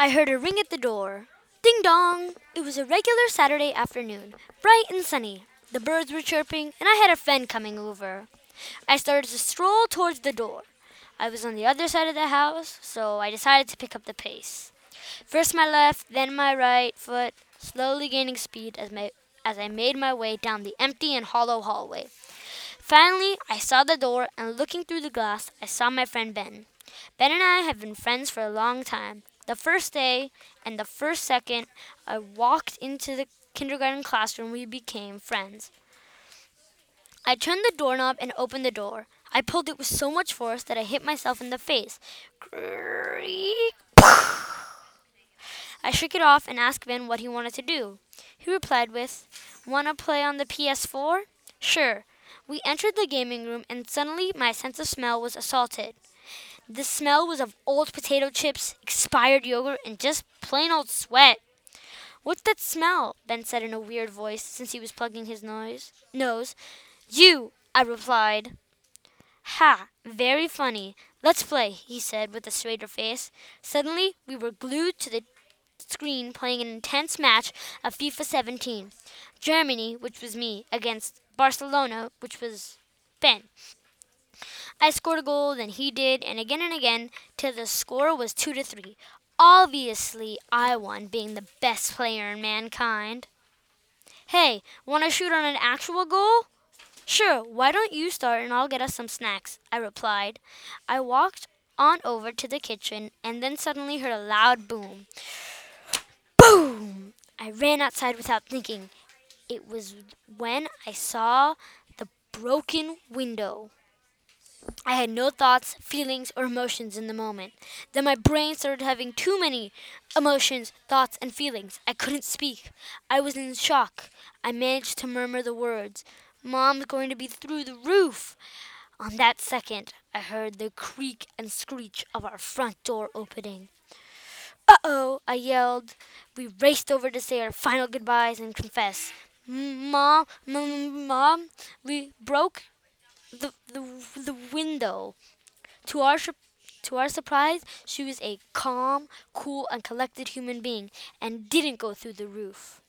I heard a ring at the door. Ding dong! It was a regular Saturday afternoon, bright and sunny. The birds were chirping, and I had a friend coming over. I started to stroll towards the door. I was on the other side of the house, so I decided to pick up the pace. First my left, then my right foot, slowly gaining speed as, my, as I made my way down the empty and hollow hallway. Finally, I saw the door, and looking through the glass, I saw my friend Ben. Ben and I have been friends for a long time. The first day and the first second I walked into the kindergarten classroom, we became friends. I turned the doorknob and opened the door. I pulled it with so much force that I hit myself in the face. I shook it off and asked Ben what he wanted to do. He replied with, Wanna play on the PS4? Sure. We entered the gaming room and suddenly my sense of smell was assaulted. The smell was of old potato chips, expired yogurt, and just plain old sweat. What's that smell? Ben said in a weird voice, since he was plugging his nose. Nose. You, I replied. Ha, very funny. Let's play, he said with a straighter face. Suddenly, we were glued to the screen playing an intense match of FIFA 17. Germany, which was me, against Barcelona, which was Ben. I scored a goal, then he did, and again and again, till the score was two to three. Obviously, I won, being the best player in mankind. Hey, want to shoot on an actual goal? Sure, why don't you start and I'll get us some snacks, I replied. I walked on over to the kitchen and then suddenly heard a loud boom. Boom! I ran outside without thinking. It was when I saw the broken window. I had no thoughts, feelings, or emotions in the moment. Then my brain started having too many emotions, thoughts, and feelings. I couldn't speak. I was in shock. I managed to murmur the words Mom's going to be through the roof. On that second, I heard the creak and screech of our front door opening. Uh oh, I yelled. We raced over to say our final goodbyes and confess. Mom, mom, we broke the, the, the window. To our, to our surprise, she was a calm, cool, and collected human being and didn't go through the roof.